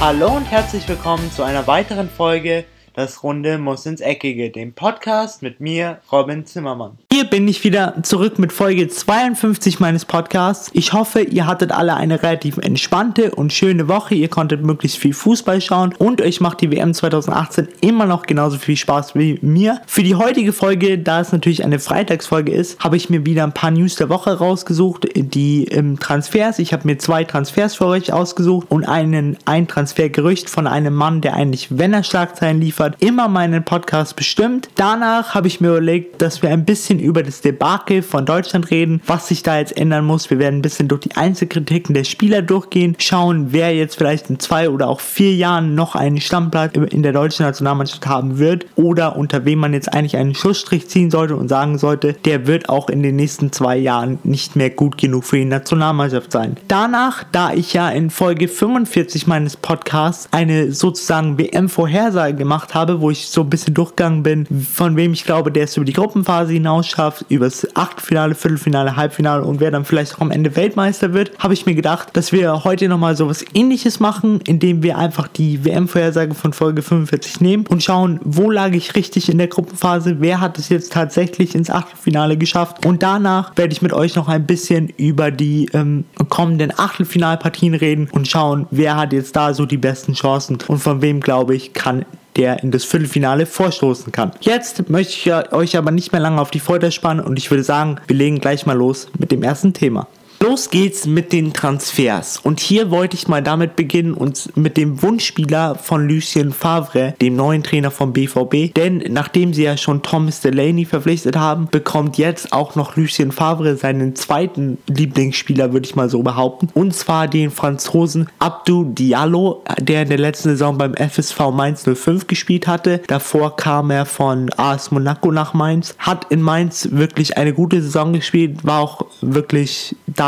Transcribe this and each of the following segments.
Hallo und herzlich willkommen zu einer weiteren Folge Das Runde muss ins Eckige, dem Podcast mit mir, Robin Zimmermann. Hier bin ich wieder zurück mit Folge 52 meines Podcasts. Ich hoffe, ihr hattet alle eine relativ entspannte und schöne Woche. Ihr konntet möglichst viel Fußball schauen und euch macht die WM 2018 immer noch genauso viel Spaß wie mir. Für die heutige Folge, da es natürlich eine Freitagsfolge ist, habe ich mir wieder ein paar News der Woche rausgesucht, die im Transfers. Ich habe mir zwei Transfers für euch ausgesucht und einen ein Transfergerücht von einem Mann, der eigentlich, wenn er Schlagzeilen liefert, immer meinen Podcast bestimmt. Danach habe ich mir überlegt, dass wir ein bisschen über das Debakel von Deutschland reden, was sich da jetzt ändern muss. Wir werden ein bisschen durch die Einzelkritiken der Spieler durchgehen, schauen, wer jetzt vielleicht in zwei oder auch vier Jahren noch einen Stammplatz in der deutschen Nationalmannschaft haben wird oder unter wem man jetzt eigentlich einen Schussstrich ziehen sollte und sagen sollte, der wird auch in den nächsten zwei Jahren nicht mehr gut genug für die Nationalmannschaft sein. Danach, da ich ja in Folge 45 meines Podcasts eine sozusagen WM-Vorhersage gemacht habe, wo ich so ein bisschen durchgegangen bin, von wem ich glaube, der es über die Gruppenphase hinaus über das Achtelfinale, Viertelfinale, Halbfinale und wer dann vielleicht auch am Ende Weltmeister wird, habe ich mir gedacht, dass wir heute nochmal so was ähnliches machen, indem wir einfach die WM-Vorhersage von Folge 45 nehmen und schauen, wo lag ich richtig in der Gruppenphase, wer hat es jetzt tatsächlich ins Achtelfinale geschafft und danach werde ich mit euch noch ein bisschen über die ähm, kommenden Achtelfinalpartien reden und schauen, wer hat jetzt da so die besten Chancen und von wem glaube ich kann der in das Viertelfinale vorstoßen kann. Jetzt möchte ich euch aber nicht mehr lange auf die Folter spannen und ich würde sagen, wir legen gleich mal los mit dem ersten Thema. Los geht's mit den Transfers. Und hier wollte ich mal damit beginnen und mit dem Wunschspieler von Lucien Favre, dem neuen Trainer vom BVB. Denn nachdem sie ja schon Thomas Delaney verpflichtet haben, bekommt jetzt auch noch Lucien Favre seinen zweiten Lieblingsspieler, würde ich mal so behaupten. Und zwar den Franzosen Abdou Diallo, der in der letzten Saison beim FSV Mainz 05 gespielt hatte. Davor kam er von AS Monaco nach Mainz. Hat in Mainz wirklich eine gute Saison gespielt, war auch wirklich da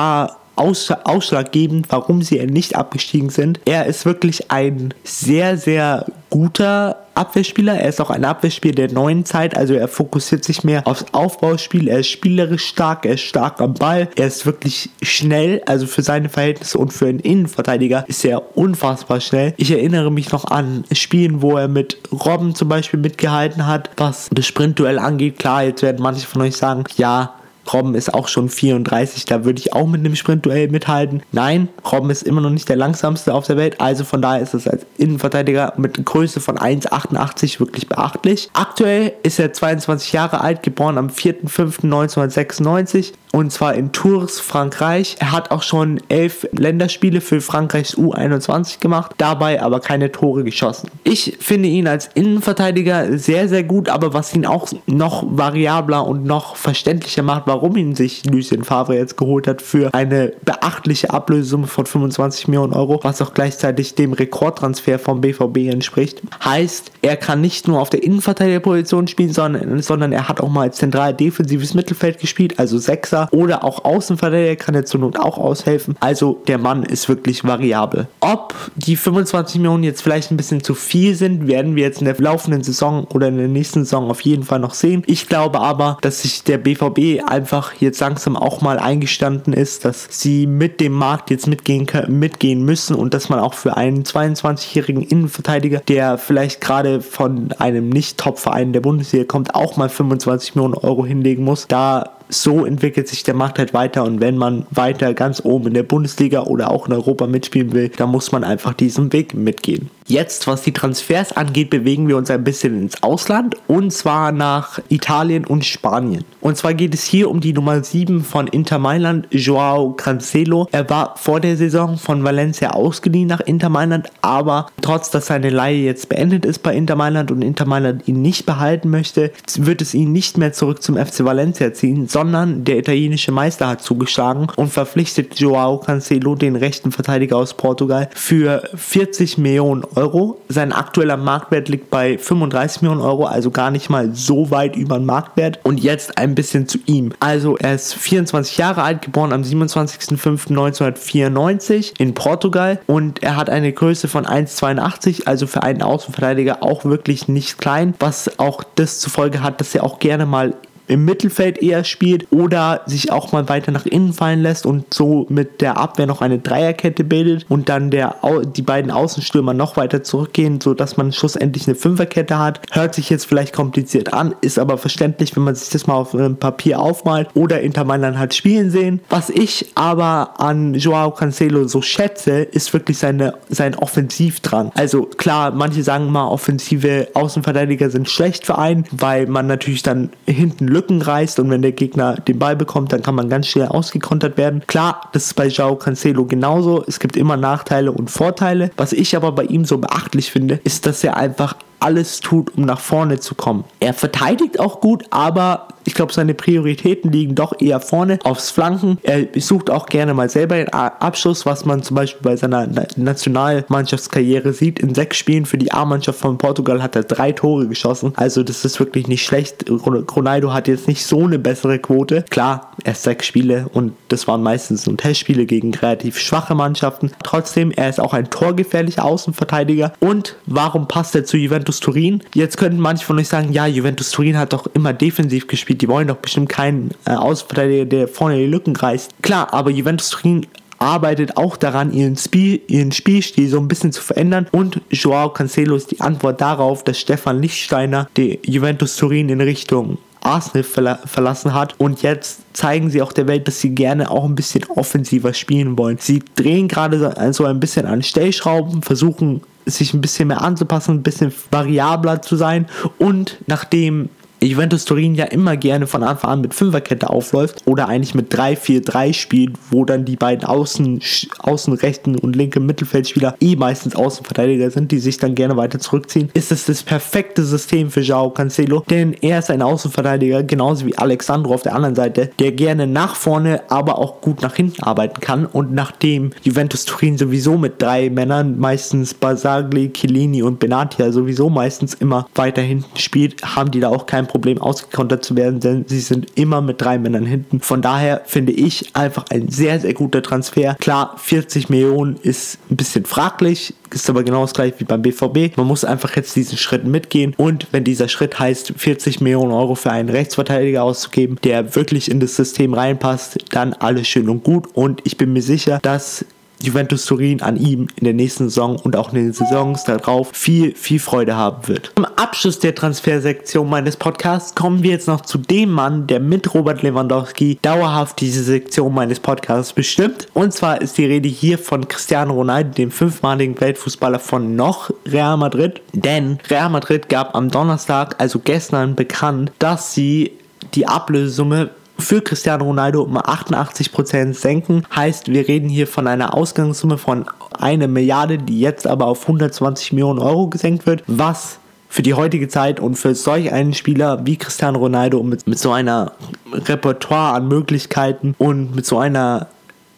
aus, ausschlaggebend, warum sie nicht abgestiegen sind. Er ist wirklich ein sehr, sehr guter Abwehrspieler. Er ist auch ein Abwehrspieler der neuen Zeit, also er fokussiert sich mehr aufs Aufbauspiel. Er ist spielerisch stark, er ist stark am Ball, er ist wirklich schnell, also für seine Verhältnisse und für einen Innenverteidiger ist er unfassbar schnell. Ich erinnere mich noch an Spielen, wo er mit Robben zum Beispiel mitgehalten hat, was das Sprintduell angeht. Klar, jetzt werden manche von euch sagen, ja, Robben ist auch schon 34, da würde ich auch mit einem Sprintduell mithalten. Nein, Robben ist immer noch nicht der langsamste auf der Welt, also von daher ist es als Innenverteidiger mit Größe von 1,88 wirklich beachtlich. Aktuell ist er 22 Jahre alt, geboren am 4.5.1996 und zwar in Tours, Frankreich. Er hat auch schon elf Länderspiele für Frankreichs U21 gemacht, dabei aber keine Tore geschossen. Ich finde ihn als Innenverteidiger sehr, sehr gut, aber was ihn auch noch variabler und noch verständlicher macht, warum ihn sich Lucien Favre jetzt geholt hat für eine beachtliche Ablösesumme von 25 Millionen Euro, was auch gleichzeitig dem Rekordtransfer vom BVB entspricht, heißt, er kann nicht nur auf der Innenverteidigerposition spielen, sondern, sondern er hat auch mal als zentral defensives Mittelfeld gespielt, also Sechser oder auch Außenverteidiger kann er zur Not auch aushelfen. Also der Mann ist wirklich variabel. Ob die 25 Millionen jetzt vielleicht ein bisschen zu viel sind, werden wir jetzt in der laufenden Saison oder in der nächsten Saison auf jeden Fall noch sehen. Ich glaube aber, dass sich der BVB einfach jetzt langsam auch mal eingestanden ist, dass sie mit dem Markt jetzt mitgehen, können, mitgehen müssen und dass man auch für einen 22-jährigen Innenverteidiger, der vielleicht gerade von einem Nicht-Top-Verein der Bundesliga kommt, auch mal 25 Millionen Euro hinlegen muss. Da so entwickelt sich der Markt halt weiter und wenn man weiter ganz oben in der Bundesliga oder auch in Europa mitspielen will, dann muss man einfach diesen Weg mitgehen. Jetzt, was die Transfers angeht, bewegen wir uns ein bisschen ins Ausland und zwar nach Italien und Spanien. Und zwar geht es hier um die Nummer 7 von Inter Mailand, Joao Cancelo. Er war vor der Saison von Valencia ausgeliehen nach Inter Mailand, aber trotz dass seine Leihe jetzt beendet ist bei Inter Mailand und Inter Mailand ihn nicht behalten möchte, wird es ihn nicht mehr zurück zum FC Valencia ziehen, sondern der italienische Meister hat zugeschlagen und verpflichtet Joao Cancelo, den rechten Verteidiger aus Portugal, für 40 Millionen Euro Euro. Sein aktueller Marktwert liegt bei 35 Millionen Euro, also gar nicht mal so weit über den Marktwert. Und jetzt ein bisschen zu ihm. Also er ist 24 Jahre alt, geboren am 27.05.1994 in Portugal und er hat eine Größe von 1,82, also für einen Außenverteidiger auch wirklich nicht klein, was auch das zur Folge hat, dass er auch gerne mal im Mittelfeld eher spielt oder sich auch mal weiter nach innen fallen lässt und so mit der Abwehr noch eine Dreierkette bildet und dann der, die beiden Außenstürmer noch weiter zurückgehen, sodass man schlussendlich eine Fünferkette hat. Hört sich jetzt vielleicht kompliziert an, ist aber verständlich, wenn man sich das mal auf einem Papier aufmalt oder Inter Mailand halt spielen sehen. Was ich aber an Joao Cancelo so schätze, ist wirklich seine, sein Offensivdrang. Also klar, manche sagen mal, offensive Außenverteidiger sind schlecht für einen, weil man natürlich dann hinten Lücken reißt und wenn der Gegner den Ball bekommt, dann kann man ganz schnell ausgekontert werden. Klar, das ist bei Joao Cancelo genauso. Es gibt immer Nachteile und Vorteile. Was ich aber bei ihm so beachtlich finde, ist, dass er einfach alles tut, um nach vorne zu kommen. Er verteidigt auch gut, aber ich glaube, seine Prioritäten liegen doch eher vorne aufs Flanken. Er sucht auch gerne mal selber den Abschluss, was man zum Beispiel bei seiner Nationalmannschaftskarriere sieht. In sechs Spielen für die A-Mannschaft von Portugal hat er drei Tore geschossen. Also das ist wirklich nicht schlecht. Ronaldo hat jetzt nicht so eine bessere Quote. Klar, erst sechs Spiele und das waren meistens nur Testspiele gegen relativ schwache Mannschaften. Trotzdem, er ist auch ein torgefährlicher Außenverteidiger. Und warum passt er zu Juventus Turin? Jetzt könnten manche von euch sagen, ja, Juventus Turin hat doch immer defensiv gespielt die wollen doch bestimmt keinen äh, Außenverteidiger, der vorne die Lücken reißt. Klar, aber Juventus Turin arbeitet auch daran, ihren, Spiel, ihren Spielstil so ein bisschen zu verändern. Und Joao Cancelo ist die Antwort darauf, dass Stefan Lichtsteiner die Juventus Turin in Richtung Arsenal verla verlassen hat. Und jetzt zeigen sie auch der Welt, dass sie gerne auch ein bisschen offensiver spielen wollen. Sie drehen gerade so ein bisschen an Stellschrauben, versuchen sich ein bisschen mehr anzupassen, ein bisschen variabler zu sein. Und nachdem Juventus Turin ja immer gerne von Anfang an mit Fünferkette aufläuft oder eigentlich mit 3-4-3 spielt, wo dann die beiden Außen, Außenrechten und linke Mittelfeldspieler eh meistens Außenverteidiger sind, die sich dann gerne weiter zurückziehen, ist es das perfekte System für Joao Cancelo, denn er ist ein Außenverteidiger, genauso wie Alexandro auf der anderen Seite, der gerne nach vorne, aber auch gut nach hinten arbeiten kann. Und nachdem Juventus Turin sowieso mit drei Männern, meistens Basagli, Chiellini und Benatia sowieso meistens immer weiter hinten spielt, haben die da auch kein Problem ausgekontert zu werden, denn sie sind immer mit drei Männern hinten. Von daher finde ich einfach ein sehr, sehr guter Transfer. Klar, 40 Millionen ist ein bisschen fraglich, ist aber genau das gleiche wie beim BVB. Man muss einfach jetzt diesen Schritt mitgehen und wenn dieser Schritt heißt, 40 Millionen Euro für einen Rechtsverteidiger auszugeben, der wirklich in das System reinpasst, dann alles schön und gut und ich bin mir sicher, dass Juventus Turin an ihm in der nächsten Saison und auch in den Saisons darauf viel, viel Freude haben wird. Am Abschluss der Transfersektion meines Podcasts kommen wir jetzt noch zu dem Mann, der mit Robert Lewandowski dauerhaft diese Sektion meines Podcasts bestimmt. Und zwar ist die Rede hier von Cristiano Ronaldo, dem fünfmaligen Weltfußballer von noch Real Madrid. Denn Real Madrid gab am Donnerstag, also gestern, bekannt, dass sie die Ablösesumme für Cristiano Ronaldo um 88% senken. Heißt, wir reden hier von einer Ausgangssumme von einer Milliarde, die jetzt aber auf 120 Millionen Euro gesenkt wird, was für die heutige Zeit und für solch einen Spieler wie Cristiano Ronaldo mit, mit so einer Repertoire an Möglichkeiten und mit so einer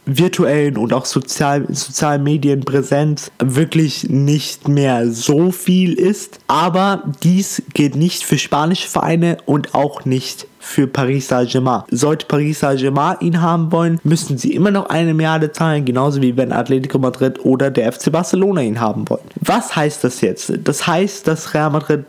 virtuellen und auch sozial, sozialen Medienpräsenz wirklich nicht mehr so viel ist. Aber dies gilt nicht für spanische Vereine und auch nicht für Paris Saint-Germain. Sollte Paris Saint-Germain ihn haben wollen, müssen sie immer noch eine Milliarde zahlen, genauso wie wenn Atletico Madrid oder der FC Barcelona ihn haben wollen. Was heißt das jetzt? Das heißt, dass Real Madrid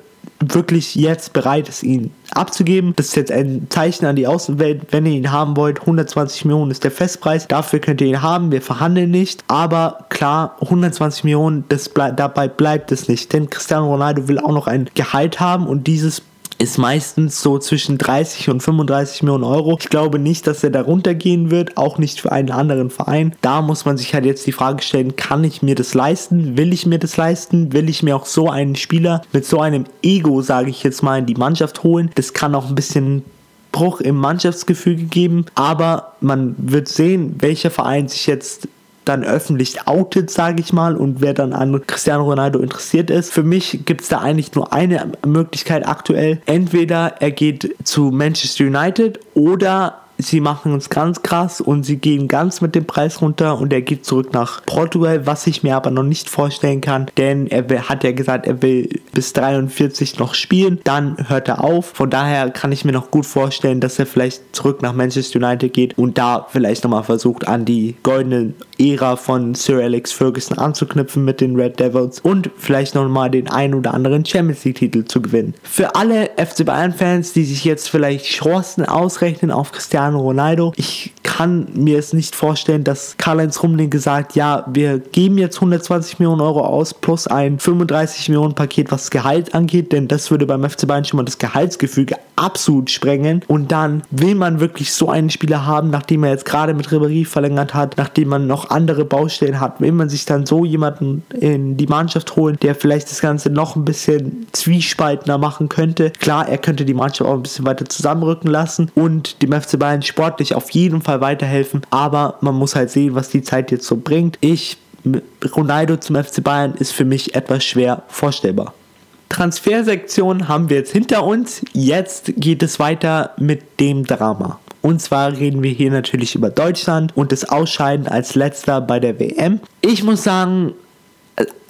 wirklich jetzt bereit ist, ihn abzugeben. Das ist jetzt ein Zeichen an die Außenwelt. Wenn ihr ihn haben wollt, 120 Millionen ist der Festpreis. Dafür könnt ihr ihn haben. Wir verhandeln nicht. Aber klar, 120 Millionen, das ble dabei bleibt es nicht. Denn Cristiano Ronaldo will auch noch ein Gehalt haben und dieses ist meistens so zwischen 30 und 35 Millionen Euro. Ich glaube nicht, dass er darunter gehen wird, auch nicht für einen anderen Verein. Da muss man sich halt jetzt die Frage stellen, kann ich mir das leisten? Will ich mir das leisten? Will ich mir auch so einen Spieler mit so einem Ego, sage ich jetzt mal, in die Mannschaft holen? Das kann auch ein bisschen Bruch im Mannschaftsgefüge geben, aber man wird sehen, welcher Verein sich jetzt dann öffentlich outet, sage ich mal, und wer dann an Cristiano Ronaldo interessiert ist. Für mich gibt es da eigentlich nur eine Möglichkeit aktuell. Entweder er geht zu Manchester United oder sie machen es ganz krass und sie gehen ganz mit dem Preis runter und er geht zurück nach Portugal, was ich mir aber noch nicht vorstellen kann, denn er hat ja gesagt, er will bis 43 noch spielen, dann hört er auf. Von daher kann ich mir noch gut vorstellen, dass er vielleicht zurück nach Manchester United geht und da vielleicht nochmal versucht, an die goldene Ära von Sir Alex Ferguson anzuknüpfen mit den Red Devils und vielleicht nochmal den ein oder anderen Champions League Titel zu gewinnen. Für alle FC Bayern Fans, die sich jetzt vielleicht Chancen ausrechnen auf Cristiano Ronaldo, ich kann mir es nicht vorstellen, dass Karl-Heinz Rumling gesagt, ja, wir geben jetzt 120 Millionen Euro aus plus ein 35 Millionen Paket, was Gehalt angeht, denn das würde beim FC Bayern schon mal das Gehaltsgefüge absolut sprengen und dann will man wirklich so einen Spieler haben, nachdem er jetzt gerade mit Ribéry verlängert hat, nachdem man noch andere Baustellen hat, will man sich dann so jemanden in die Mannschaft holen, der vielleicht das Ganze noch ein bisschen zwiespaltner machen könnte. Klar, er könnte die Mannschaft auch ein bisschen weiter zusammenrücken lassen und dem FC Bayern sportlich auf jeden Fall weiterhelfen, aber man muss halt sehen, was die Zeit jetzt so bringt. Ich Ronaldo zum FC Bayern ist für mich etwas schwer vorstellbar. Transfersektion haben wir jetzt hinter uns. Jetzt geht es weiter mit dem Drama. Und zwar reden wir hier natürlich über Deutschland und das Ausscheiden als letzter bei der WM. Ich muss sagen,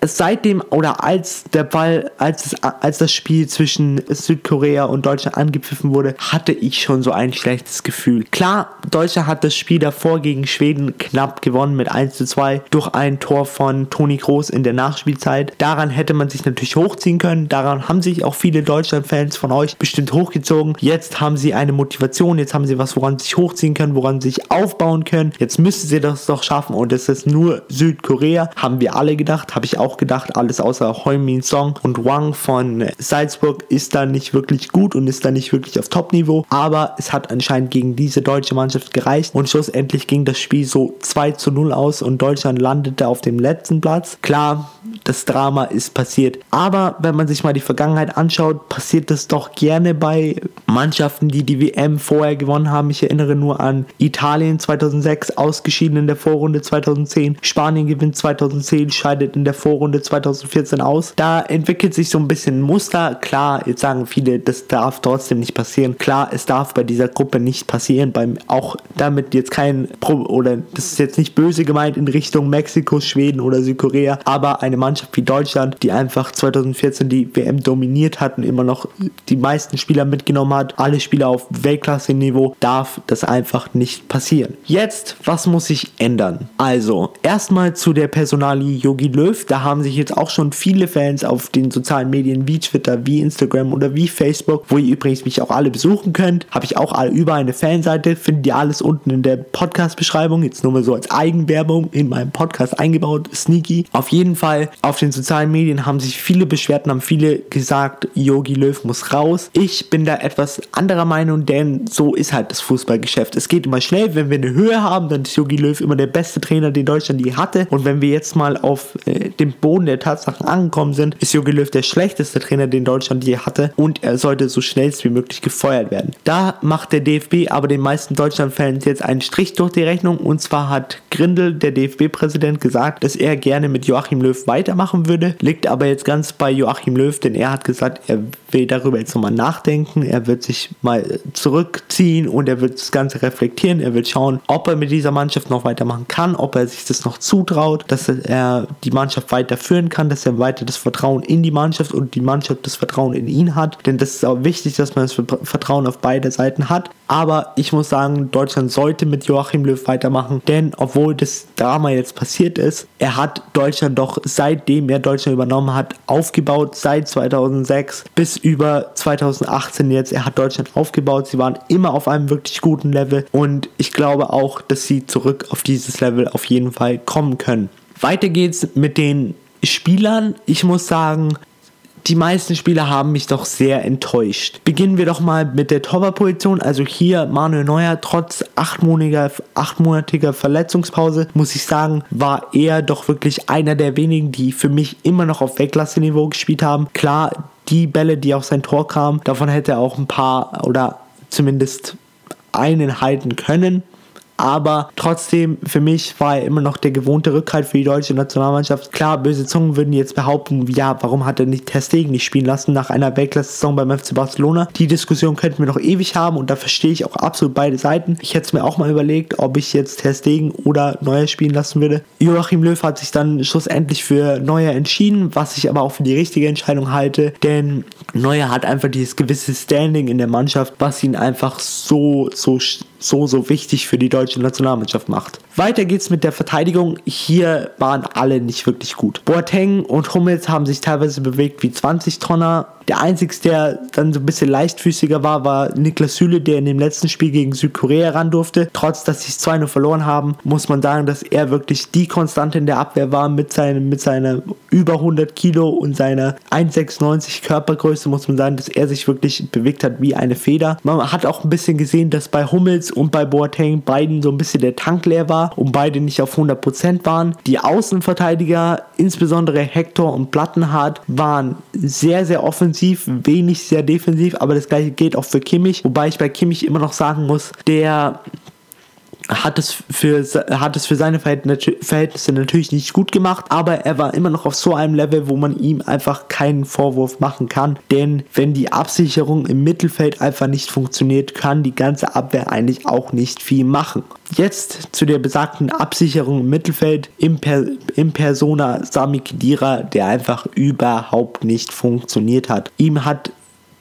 seitdem oder als der Ball, als, es, als das Spiel zwischen Südkorea und Deutschland angepfiffen wurde, hatte ich schon so ein schlechtes Gefühl. Klar, Deutschland hat das Spiel davor gegen Schweden knapp gewonnen mit 1 zu 2 durch ein Tor von Toni Groß in der Nachspielzeit. Daran hätte man sich natürlich hochziehen können. Daran haben sich auch viele Deutschland-Fans von euch bestimmt hochgezogen. Jetzt haben sie eine Motivation, jetzt haben sie was, woran sie sich hochziehen können, woran sie sich aufbauen können. Jetzt müssen sie das doch schaffen und es ist nur Südkorea, haben wir alle gedacht, habe ich auch auch gedacht, alles außer Heumin Song und Wang von Salzburg ist da nicht wirklich gut und ist da nicht wirklich auf Top-Niveau, aber es hat anscheinend gegen diese deutsche Mannschaft gereicht und schlussendlich ging das Spiel so 2 zu 0 aus und Deutschland landete auf dem letzten Platz. Klar, das Drama ist passiert, aber wenn man sich mal die Vergangenheit anschaut, passiert das doch gerne bei Mannschaften, die die WM vorher gewonnen haben. Ich erinnere nur an Italien 2006, ausgeschieden in der Vorrunde 2010, Spanien gewinnt 2010, scheidet in der Vorrunde Runde 2014 aus. Da entwickelt sich so ein bisschen Muster. Klar, jetzt sagen viele, das darf trotzdem nicht passieren. Klar, es darf bei dieser Gruppe nicht passieren. Beim auch damit jetzt kein Pro oder das ist jetzt nicht böse gemeint in Richtung Mexiko, Schweden oder Südkorea, aber eine Mannschaft wie Deutschland, die einfach 2014 die WM dominiert hat und immer noch die meisten Spieler mitgenommen hat, alle Spieler auf Weltklasse-Niveau, darf das einfach nicht passieren. Jetzt, was muss sich ändern? Also, erstmal zu der Personalie Yogi Löw. Da haben sich jetzt auch schon viele Fans auf den sozialen Medien wie Twitter, wie Instagram oder wie Facebook, wo ihr übrigens mich auch alle besuchen könnt, habe ich auch über eine Fanseite, findet ihr alles unten in der Podcast-Beschreibung, jetzt nur mal so als Eigenwerbung in meinem Podcast eingebaut, sneaky. Auf jeden Fall, auf den sozialen Medien haben sich viele beschwert und haben viele gesagt, Yogi Löw muss raus. Ich bin da etwas anderer Meinung, denn so ist halt das Fußballgeschäft. Es geht immer schnell, wenn wir eine Höhe haben, dann ist Yogi Löw immer der beste Trainer, den Deutschland je hatte. Und wenn wir jetzt mal auf äh, Boden der Tatsachen angekommen sind, ist Jogi Löw der schlechteste Trainer, den Deutschland je hatte und er sollte so schnellst wie möglich gefeuert werden. Da macht der DFB aber den meisten Deutschland-Fans jetzt einen Strich durch die Rechnung und zwar hat Grindel, der DFB-Präsident, gesagt, dass er gerne mit Joachim Löw weitermachen würde, liegt aber jetzt ganz bei Joachim Löw, denn er hat gesagt, er will darüber jetzt nochmal nachdenken, er wird sich mal zurückziehen und er wird das Ganze reflektieren, er wird schauen, ob er mit dieser Mannschaft noch weitermachen kann, ob er sich das noch zutraut, dass er die Mannschaft weiter weiter führen kann, dass er weiter das Vertrauen in die Mannschaft und die Mannschaft das Vertrauen in ihn hat. Denn das ist auch wichtig, dass man das Vertrauen auf beide Seiten hat. Aber ich muss sagen, Deutschland sollte mit Joachim Löw weitermachen, denn obwohl das Drama jetzt passiert ist, er hat Deutschland doch seitdem er Deutschland übernommen hat, aufgebaut, seit 2006 bis über 2018 jetzt. Er hat Deutschland aufgebaut, sie waren immer auf einem wirklich guten Level und ich glaube auch, dass sie zurück auf dieses Level auf jeden Fall kommen können. Weiter geht's mit den Spielern. Ich muss sagen, die meisten Spieler haben mich doch sehr enttäuscht. Beginnen wir doch mal mit der Torwartposition. Also hier Manuel Neuer, trotz achtmonatiger, achtmonatiger Verletzungspause, muss ich sagen, war er doch wirklich einer der wenigen, die für mich immer noch auf Weltklasse-Niveau gespielt haben. Klar, die Bälle, die auf sein Tor kamen, davon hätte er auch ein paar oder zumindest einen halten können. Aber trotzdem für mich war er immer noch der gewohnte Rückhalt für die deutsche Nationalmannschaft. Klar, böse Zungen würden jetzt behaupten, ja, warum hat er nicht Testegen nicht spielen lassen nach einer Weltklasse-Saison beim FC Barcelona? Die Diskussion könnten wir noch ewig haben und da verstehe ich auch absolut beide Seiten. Ich hätte es mir auch mal überlegt, ob ich jetzt Testegen oder Neuer spielen lassen würde. Joachim Löw hat sich dann schlussendlich für Neuer entschieden, was ich aber auch für die richtige Entscheidung halte, denn Neuer hat einfach dieses gewisse Standing in der Mannschaft, was ihn einfach so, so so, so wichtig für die deutsche Nationalmannschaft macht. Weiter geht's mit der Verteidigung. Hier waren alle nicht wirklich gut. Boateng und Hummels haben sich teilweise bewegt wie 20 Tonner. Der einzige, der dann so ein bisschen leichtfüßiger war, war Niklas Süle, der in dem letzten Spiel gegen Südkorea ran durfte. Trotz, dass sie es 2-0 verloren haben, muss man sagen, dass er wirklich die Konstante in der Abwehr war mit, seinem, mit seiner über 100 Kilo und seiner 1,96 Körpergröße, muss man sagen, dass er sich wirklich bewegt hat wie eine Feder. Man hat auch ein bisschen gesehen, dass bei Hummels und bei Boateng beiden so ein bisschen der Tank leer war und beide nicht auf 100% waren. Die Außenverteidiger, insbesondere Hector und Plattenhardt, waren sehr, sehr offensiv, wenig sehr defensiv, aber das gleiche gilt auch für Kimmich, wobei ich bei Kimmich immer noch sagen muss, der hat es für, hat es für seine Verhältnisse natürlich nicht gut gemacht, aber er war immer noch auf so einem Level, wo man ihm einfach keinen Vorwurf machen kann. Denn wenn die Absicherung im Mittelfeld einfach nicht funktioniert, kann die ganze Abwehr eigentlich auch nicht viel machen. Jetzt zu der besagten Absicherung im Mittelfeld im, per im Persona Sami Khedira, der einfach überhaupt nicht funktioniert hat. Ihm hat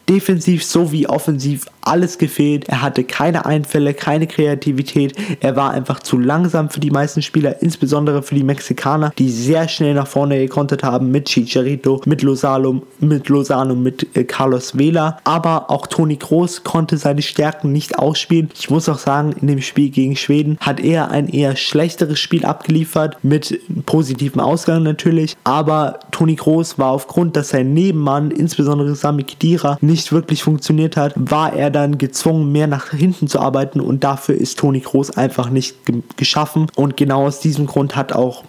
defensiv sowie offensiv alles gefehlt. Er hatte keine Einfälle, keine Kreativität. Er war einfach zu langsam für die meisten Spieler, insbesondere für die Mexikaner, die sehr schnell nach vorne gekontert haben mit Chicharito, mit Lozano, mit Lozano, mit äh, Carlos Vela. Aber auch Toni Kroos konnte seine Stärken nicht ausspielen. Ich muss auch sagen, in dem Spiel gegen Schweden hat er ein eher schlechteres Spiel abgeliefert, mit positivem Ausgang natürlich. Aber Toni Kroos war aufgrund, dass sein Nebenmann, insbesondere Sami Khedira, nicht wirklich funktioniert hat, war er dann gezwungen, mehr nach hinten zu arbeiten und dafür ist Toni Kroos einfach nicht geschaffen und genau aus diesem Grund hat auch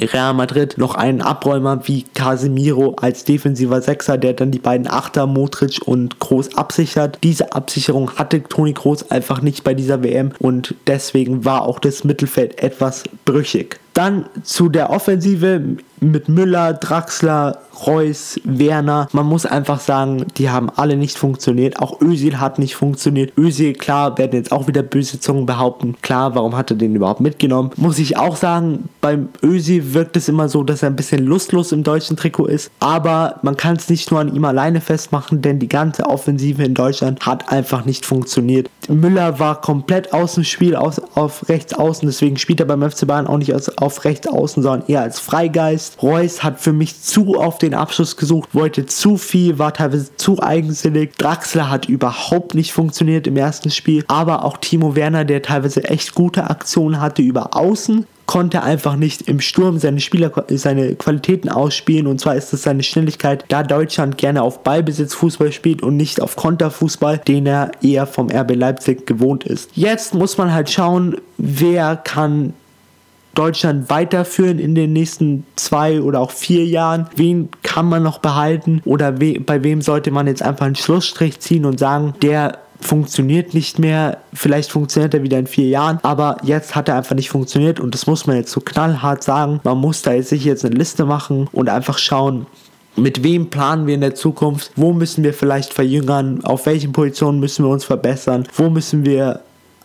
Real Madrid noch einen Abräumer wie Casemiro als defensiver Sechser, der dann die beiden Achter Modric und Kroos absichert. Diese Absicherung hatte Toni Kroos einfach nicht bei dieser WM und deswegen war auch das Mittelfeld etwas brüchig. Dann zu der Offensive mit Müller, Draxler, Reus, Werner. Man muss einfach sagen, die haben alle nicht funktioniert. Auch Özil hat nicht funktioniert. Özil, klar, werden jetzt auch wieder böse Zungen behaupten. Klar, warum hat er den überhaupt mitgenommen? Muss ich auch sagen, beim Özil wirkt es immer so, dass er ein bisschen lustlos im deutschen Trikot ist. Aber man kann es nicht nur an ihm alleine festmachen, denn die ganze Offensive in Deutschland hat einfach nicht funktioniert. Müller war komplett aus dem Spiel aus, auf rechts außen, deswegen spielt er beim FC Bayern auch nicht aus, auf rechts außen, sondern eher als Freigeist. Reus hat für mich zu auf den Abschluss gesucht, wollte zu viel, war teilweise zu eigensinnig. Draxler hat überhaupt nicht funktioniert im ersten Spiel, aber auch Timo Werner, der teilweise echt gute Aktionen hatte über außen, konnte einfach nicht im Sturm seine Spieler, seine Qualitäten ausspielen. Und zwar ist es seine Schnelligkeit, da Deutschland gerne auf Ballbesitz Fußball spielt und nicht auf Konterfußball, den er eher vom RB Leipzig gewohnt ist. Jetzt muss man halt schauen, wer kann Deutschland weiterführen in den nächsten zwei oder auch vier Jahren? Wen kann man noch behalten? Oder we bei wem sollte man jetzt einfach einen Schlussstrich ziehen und sagen, der funktioniert nicht mehr. Vielleicht funktioniert er wieder in vier Jahren, aber jetzt hat er einfach nicht funktioniert und das muss man jetzt so knallhart sagen. Man muss da jetzt sich jetzt eine Liste machen und einfach schauen, mit wem planen wir in der Zukunft? Wo müssen wir vielleicht verjüngern? Auf welchen Positionen müssen wir uns verbessern? Wo müssen wir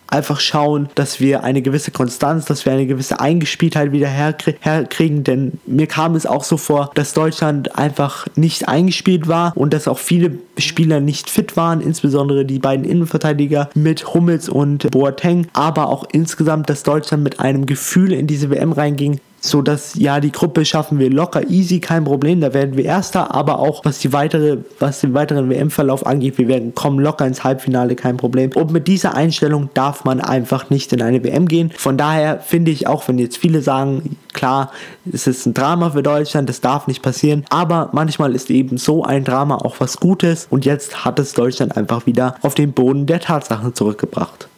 einfach schauen, dass wir eine gewisse Konstanz, dass wir eine gewisse Eingespieltheit wieder herkriegen, denn mir kam es auch so vor, dass Deutschland einfach nicht eingespielt war und dass auch viele Spieler nicht fit waren, insbesondere die beiden Innenverteidiger mit Hummels und Boateng, aber auch insgesamt, dass Deutschland mit einem Gefühl in diese WM reinging, so dass ja die Gruppe schaffen wir locker easy, kein Problem, da werden wir Erster, aber auch was die weitere, was den weiteren WM-Verlauf angeht, wir werden kommen locker ins Halbfinale, kein Problem. Und mit dieser Einstellung darf man einfach nicht in eine WM gehen. Von daher finde ich auch, wenn jetzt viele sagen, klar, es ist ein Drama für Deutschland, das darf nicht passieren, aber manchmal ist eben so ein Drama auch was Gutes und jetzt hat es Deutschland einfach wieder auf den Boden der Tatsachen zurückgebracht.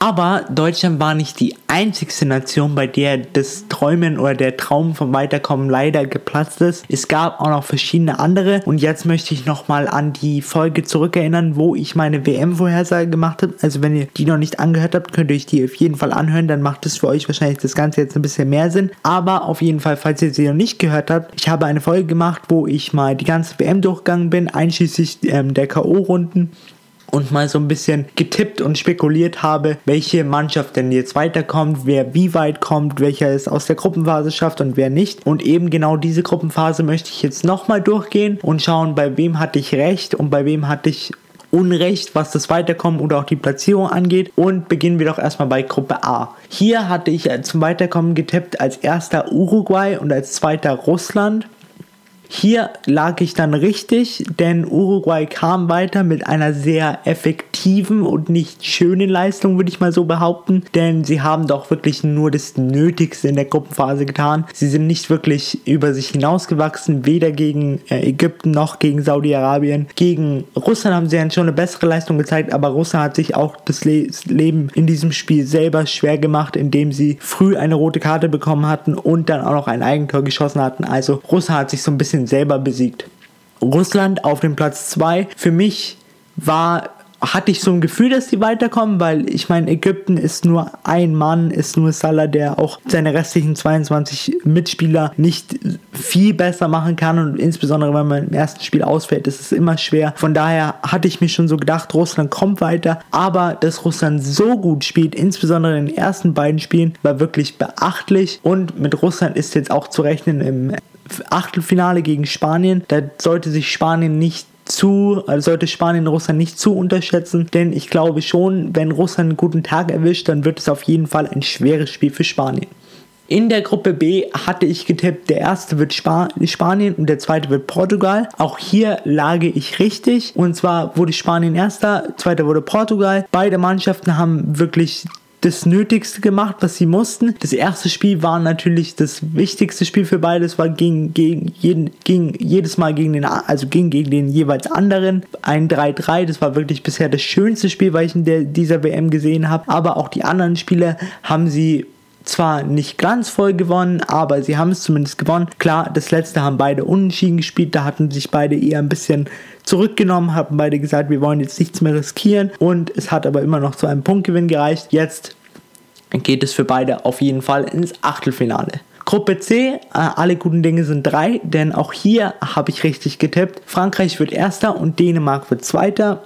Aber Deutschland war nicht die einzigste Nation, bei der das Träumen oder der Traum vom Weiterkommen leider geplatzt ist. Es gab auch noch verschiedene andere. Und jetzt möchte ich nochmal an die Folge zurückerinnern, wo ich meine WM-Vorhersage gemacht habe. Also wenn ihr die noch nicht angehört habt, könnt ihr euch die auf jeden Fall anhören. Dann macht es für euch wahrscheinlich das Ganze jetzt ein bisschen mehr Sinn. Aber auf jeden Fall, falls ihr sie noch nicht gehört habt, ich habe eine Folge gemacht, wo ich mal die ganze WM durchgegangen bin, einschließlich ähm, der K.O.-Runden und mal so ein bisschen getippt und spekuliert habe, welche Mannschaft denn jetzt weiterkommt, wer wie weit kommt, welcher es aus der Gruppenphase schafft und wer nicht. Und eben genau diese Gruppenphase möchte ich jetzt nochmal durchgehen und schauen, bei wem hatte ich recht und bei wem hatte ich Unrecht, was das Weiterkommen oder auch die Platzierung angeht. Und beginnen wir doch erstmal bei Gruppe A. Hier hatte ich zum Weiterkommen getippt als erster Uruguay und als zweiter Russland. Hier lag ich dann richtig, denn Uruguay kam weiter mit einer sehr effektiven und nicht schönen Leistung, würde ich mal so behaupten, denn sie haben doch wirklich nur das Nötigste in der Gruppenphase getan. Sie sind nicht wirklich über sich hinausgewachsen, weder gegen äh, Ägypten noch gegen Saudi-Arabien. Gegen Russland haben sie dann schon eine bessere Leistung gezeigt, aber Russland hat sich auch das Le Leben in diesem Spiel selber schwer gemacht, indem sie früh eine rote Karte bekommen hatten und dann auch noch ein Eigentor geschossen hatten. Also Russland hat sich so ein bisschen bisschen selber besiegt. Russland auf dem Platz 2. Für mich war hatte ich so ein Gefühl, dass die weiterkommen, weil ich meine, Ägypten ist nur ein Mann, ist nur Salah, der auch seine restlichen 22 Mitspieler nicht viel besser machen kann und insbesondere wenn man im ersten Spiel ausfällt, ist es immer schwer. Von daher hatte ich mir schon so gedacht, Russland kommt weiter, aber dass Russland so gut spielt, insbesondere in den ersten beiden Spielen, war wirklich beachtlich und mit Russland ist jetzt auch zu rechnen im Achtelfinale gegen Spanien. Da sollte sich Spanien nicht zu, also sollte Spanien Russland nicht zu unterschätzen, denn ich glaube schon, wenn Russland einen guten Tag erwischt, dann wird es auf jeden Fall ein schweres Spiel für Spanien. In der Gruppe B hatte ich getippt, der erste wird Spa Spanien und der zweite wird Portugal. Auch hier lag ich richtig. Und zwar wurde Spanien erster, zweiter wurde Portugal. Beide Mannschaften haben wirklich das Nötigste gemacht, was sie mussten. Das erste Spiel war natürlich das wichtigste Spiel für beides, war gegen, gegen, jeden, gegen jedes Mal gegen den, also ging gegen den jeweils anderen. Ein 3-3, das war wirklich bisher das schönste Spiel, was ich in der, dieser WM gesehen habe. Aber auch die anderen Spiele haben sie zwar nicht glanzvoll gewonnen, aber sie haben es zumindest gewonnen. Klar, das letzte haben beide unentschieden gespielt, da hatten sich beide eher ein bisschen zurückgenommen, haben beide gesagt, wir wollen jetzt nichts mehr riskieren und es hat aber immer noch zu einem Punktgewinn gereicht. Jetzt geht es für beide auf jeden Fall ins Achtelfinale. Gruppe C, äh, alle guten Dinge sind drei, denn auch hier habe ich richtig getippt. Frankreich wird erster und Dänemark wird zweiter.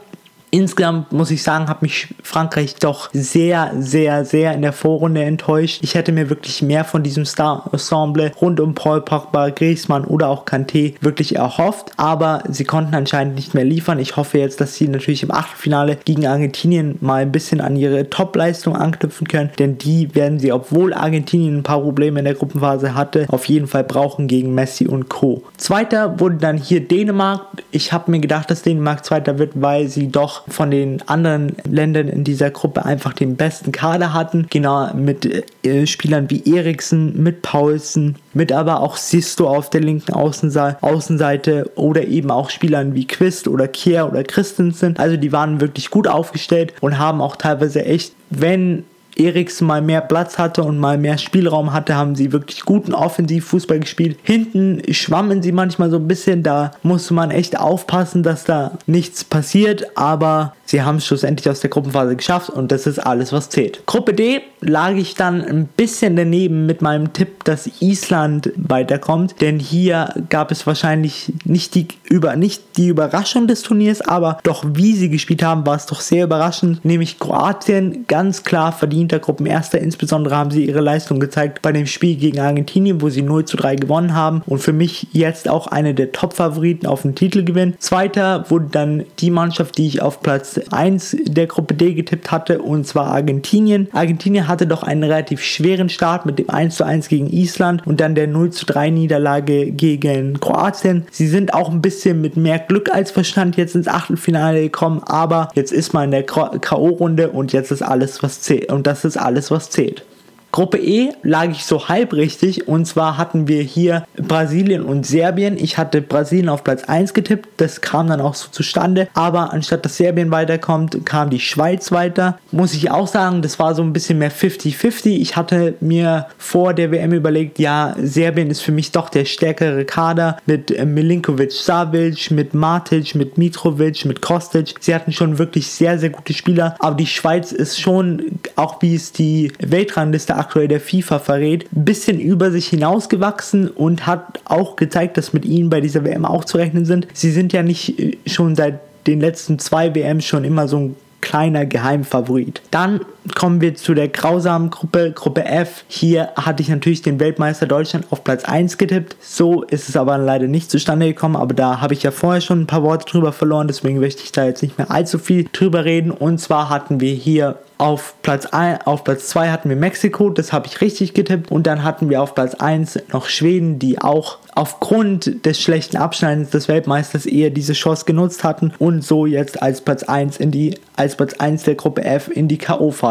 Insgesamt muss ich sagen, hat mich Frankreich doch sehr, sehr, sehr in der Vorrunde enttäuscht. Ich hätte mir wirklich mehr von diesem Star-Ensemble rund um Paul Pogba, Griezmann oder auch Kanté wirklich erhofft, aber sie konnten anscheinend nicht mehr liefern. Ich hoffe jetzt, dass sie natürlich im Achtelfinale gegen Argentinien mal ein bisschen an ihre Top-Leistung anknüpfen können, denn die werden sie, obwohl Argentinien ein paar Probleme in der Gruppenphase hatte, auf jeden Fall brauchen gegen Messi und Co. Zweiter wurde dann hier Dänemark. Ich habe mir gedacht, dass Dänemark Zweiter wird, weil sie doch von den anderen Ländern in dieser Gruppe einfach den besten Kader hatten. Genau mit äh, Spielern wie Eriksen, mit Paulsen, mit aber auch Sisto auf der linken Außense Außenseite oder eben auch Spielern wie Quist oder Kier oder Christensen. Also die waren wirklich gut aufgestellt und haben auch teilweise echt, wenn Eriksen mal mehr Platz hatte und mal mehr Spielraum hatte, haben sie wirklich guten Offensivfußball gespielt. Hinten schwammen sie manchmal so ein bisschen, da musste man echt aufpassen, dass da nichts passiert, aber Sie haben es schlussendlich aus der Gruppenphase geschafft und das ist alles, was zählt. Gruppe D lag ich dann ein bisschen daneben mit meinem Tipp, dass Island weiterkommt, denn hier gab es wahrscheinlich nicht die, über, nicht die Überraschung des Turniers, aber doch wie sie gespielt haben, war es doch sehr überraschend, nämlich Kroatien ganz klar verdienter Gruppenerster, insbesondere haben sie ihre Leistung gezeigt bei dem Spiel gegen Argentinien, wo sie 0 zu 3 gewonnen haben und für mich jetzt auch eine der Top-Favoriten auf den Titelgewinn. Zweiter wurde dann die Mannschaft, die ich auf Platz 1 der Gruppe D getippt hatte, und zwar Argentinien. Argentinien hatte doch einen relativ schweren Start mit dem 1 zu 1 gegen Island und dann der 0 zu 3 Niederlage gegen Kroatien. Sie sind auch ein bisschen mit mehr Glück als Verstand jetzt ins Achtelfinale gekommen, aber jetzt ist man in der K.O.-Runde und jetzt ist alles, was zählt. Und das ist alles, was zählt. Gruppe E lag ich so halb richtig und zwar hatten wir hier Brasilien und Serbien. Ich hatte Brasilien auf Platz 1 getippt, das kam dann auch so zustande, aber anstatt dass Serbien weiterkommt, kam die Schweiz weiter. Muss ich auch sagen, das war so ein bisschen mehr 50-50. Ich hatte mir vor der WM überlegt, ja, Serbien ist für mich doch der stärkere Kader mit äh, Milinkovic Savic, mit Matic, mit Mitrovic, mit Kostic. Sie hatten schon wirklich sehr, sehr gute Spieler, aber die Schweiz ist schon, auch wie es die Weltrangliste aktuell der FIFA verrät, ein bisschen über sich hinausgewachsen und hat auch gezeigt, dass mit ihnen bei dieser WM auch zu rechnen sind. Sie sind ja nicht äh, schon seit den letzten zwei WMs schon immer so ein kleiner Geheimfavorit. Dann kommen wir zu der grausamen Gruppe, Gruppe F. Hier hatte ich natürlich den Weltmeister Deutschland auf Platz 1 getippt. So ist es aber leider nicht zustande gekommen, aber da habe ich ja vorher schon ein paar Worte drüber verloren, deswegen möchte ich da jetzt nicht mehr allzu viel drüber reden. Und zwar hatten wir hier auf Platz 1, auf Platz 2 hatten wir Mexiko, das habe ich richtig getippt. Und dann hatten wir auf Platz 1 noch Schweden, die auch aufgrund des schlechten Abschneidens des Weltmeisters eher diese Chance genutzt hatten und so jetzt als Platz 1 in die, als Platz 1 der Gruppe F in die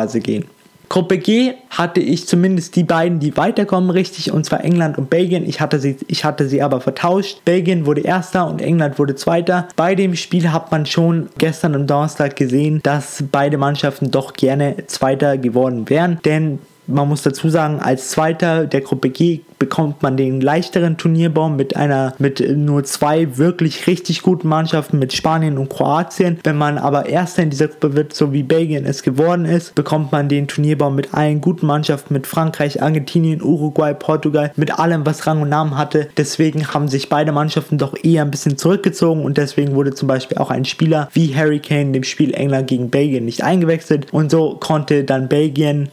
K.O.-Phase gehen. Gruppe G hatte ich zumindest die beiden, die weiterkommen, richtig, und zwar England und Belgien. Ich hatte sie, ich hatte sie aber vertauscht. Belgien wurde erster und England wurde zweiter. Bei dem Spiel hat man schon gestern am Donnerstag gesehen, dass beide Mannschaften doch gerne zweiter geworden wären, denn man muss dazu sagen, als Zweiter der Gruppe G bekommt man den leichteren Turnierbaum mit einer mit nur zwei wirklich richtig guten Mannschaften mit Spanien und Kroatien. Wenn man aber Erster in dieser Gruppe wird, so wie Belgien es geworden ist, bekommt man den Turnierbaum mit allen guten Mannschaften mit Frankreich, Argentinien, Uruguay, Portugal, mit allem, was Rang und Namen hatte. Deswegen haben sich beide Mannschaften doch eher ein bisschen zurückgezogen und deswegen wurde zum Beispiel auch ein Spieler wie Harry Kane dem Spiel England gegen Belgien nicht eingewechselt und so konnte dann Belgien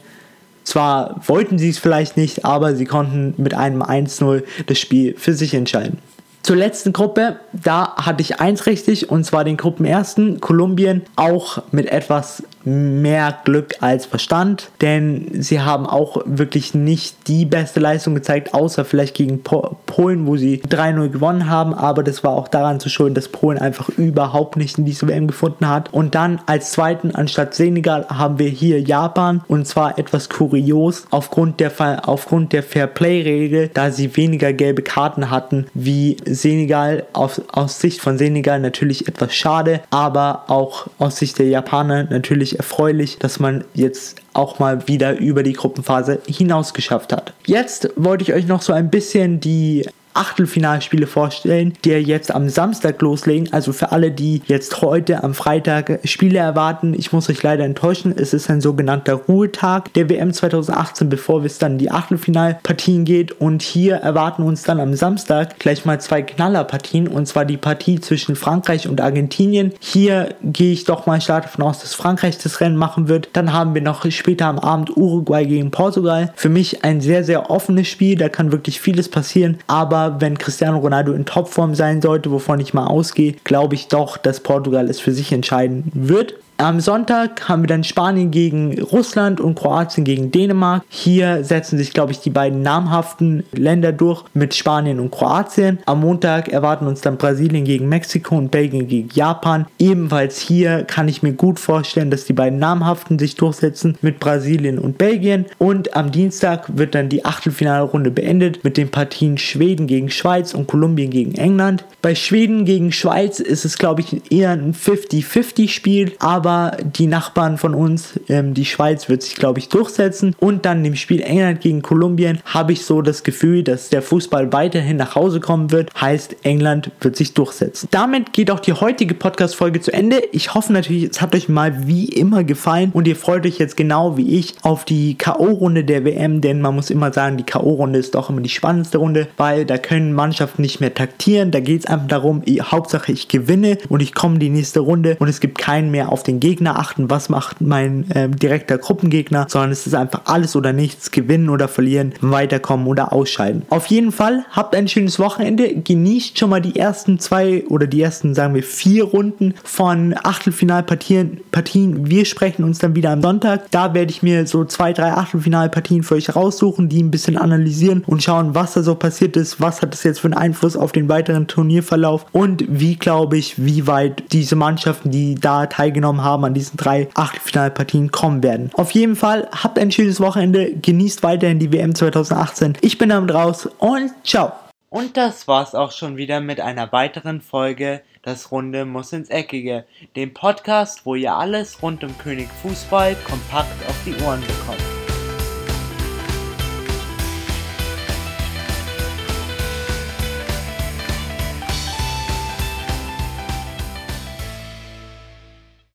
zwar wollten sie es vielleicht nicht, aber sie konnten mit einem 1-0 das Spiel für sich entscheiden. Zur letzten Gruppe, da hatte ich eins richtig und zwar den Gruppenersten, Kolumbien, auch mit etwas mehr Glück als Verstand, denn sie haben auch wirklich nicht die beste Leistung gezeigt, außer vielleicht gegen Polen, wo sie 3-0 gewonnen haben, aber das war auch daran zu schulden, dass Polen einfach überhaupt nicht in diese WM gefunden hat. Und dann als zweiten anstatt Senegal haben wir hier Japan und zwar etwas kurios aufgrund der, aufgrund der Fair-Play-Regel, da sie weniger gelbe Karten hatten wie Senegal. Aus, aus Sicht von Senegal natürlich etwas schade, aber auch aus Sicht der Japaner natürlich erfreulich, dass man jetzt auch mal wieder über die Gruppenphase hinaus geschafft hat. Jetzt wollte ich euch noch so ein bisschen die Achtelfinalspiele vorstellen, die jetzt am Samstag loslegen. Also für alle, die jetzt heute am Freitag Spiele erwarten, ich muss euch leider enttäuschen, es ist ein sogenannter Ruhetag der WM 2018, bevor es dann die Achtelfinalpartien geht. Und hier erwarten uns dann am Samstag gleich mal zwei Knallerpartien und zwar die Partie zwischen Frankreich und Argentinien. Hier gehe ich doch mal stark davon aus, dass Frankreich das Rennen machen wird. Dann haben wir noch später am Abend Uruguay gegen Portugal. Für mich ein sehr, sehr offenes Spiel, da kann wirklich vieles passieren, aber wenn Cristiano Ronaldo in Topform sein sollte, wovon ich mal ausgehe, glaube ich doch, dass Portugal es für sich entscheiden wird. Am Sonntag haben wir dann Spanien gegen Russland und Kroatien gegen Dänemark. Hier setzen sich, glaube ich, die beiden namhaften Länder durch mit Spanien und Kroatien. Am Montag erwarten uns dann Brasilien gegen Mexiko und Belgien gegen Japan. Ebenfalls hier kann ich mir gut vorstellen, dass die beiden namhaften sich durchsetzen mit Brasilien und Belgien. Und am Dienstag wird dann die Achtelfinalrunde beendet mit den Partien Schweden gegen Schweiz und Kolumbien gegen England. Bei Schweden gegen Schweiz ist es, glaube ich, eher ein 50-50-Spiel, aber aber die Nachbarn von uns, ähm, die Schweiz, wird sich, glaube ich, durchsetzen. Und dann im Spiel England gegen Kolumbien habe ich so das Gefühl, dass der Fußball weiterhin nach Hause kommen wird. Heißt, England wird sich durchsetzen. Damit geht auch die heutige Podcast-Folge zu Ende. Ich hoffe natürlich, es hat euch mal wie immer gefallen und ihr freut euch jetzt genau wie ich auf die K.O.-Runde der WM, denn man muss immer sagen, die K.O.-Runde ist doch immer die spannendste Runde, weil da können Mannschaften nicht mehr taktieren. Da geht es einfach darum, Hauptsache ich gewinne und ich komme die nächste Runde und es gibt keinen mehr auf den Gegner achten, was macht mein ähm, direkter Gruppengegner, sondern es ist einfach alles oder nichts, gewinnen oder verlieren, weiterkommen oder ausscheiden. Auf jeden Fall, habt ein schönes Wochenende, genießt schon mal die ersten zwei oder die ersten, sagen wir, vier Runden von Achtelfinalpartien. Partien. Wir sprechen uns dann wieder am Sonntag. Da werde ich mir so zwei, drei Achtelfinalpartien für euch raussuchen, die ein bisschen analysieren und schauen, was da so passiert ist, was hat das jetzt für einen Einfluss auf den weiteren Turnierverlauf und wie glaube ich, wie weit diese Mannschaften, die da teilgenommen haben, haben an diesen drei Achtelfinalpartien kommen werden. Auf jeden Fall, habt ein schönes Wochenende, genießt weiterhin die WM 2018. Ich bin damit raus und ciao. Und das war's auch schon wieder mit einer weiteren Folge Das Runde muss ins Eckige, dem Podcast, wo ihr alles rund um König Fußball kompakt auf die Ohren bekommt.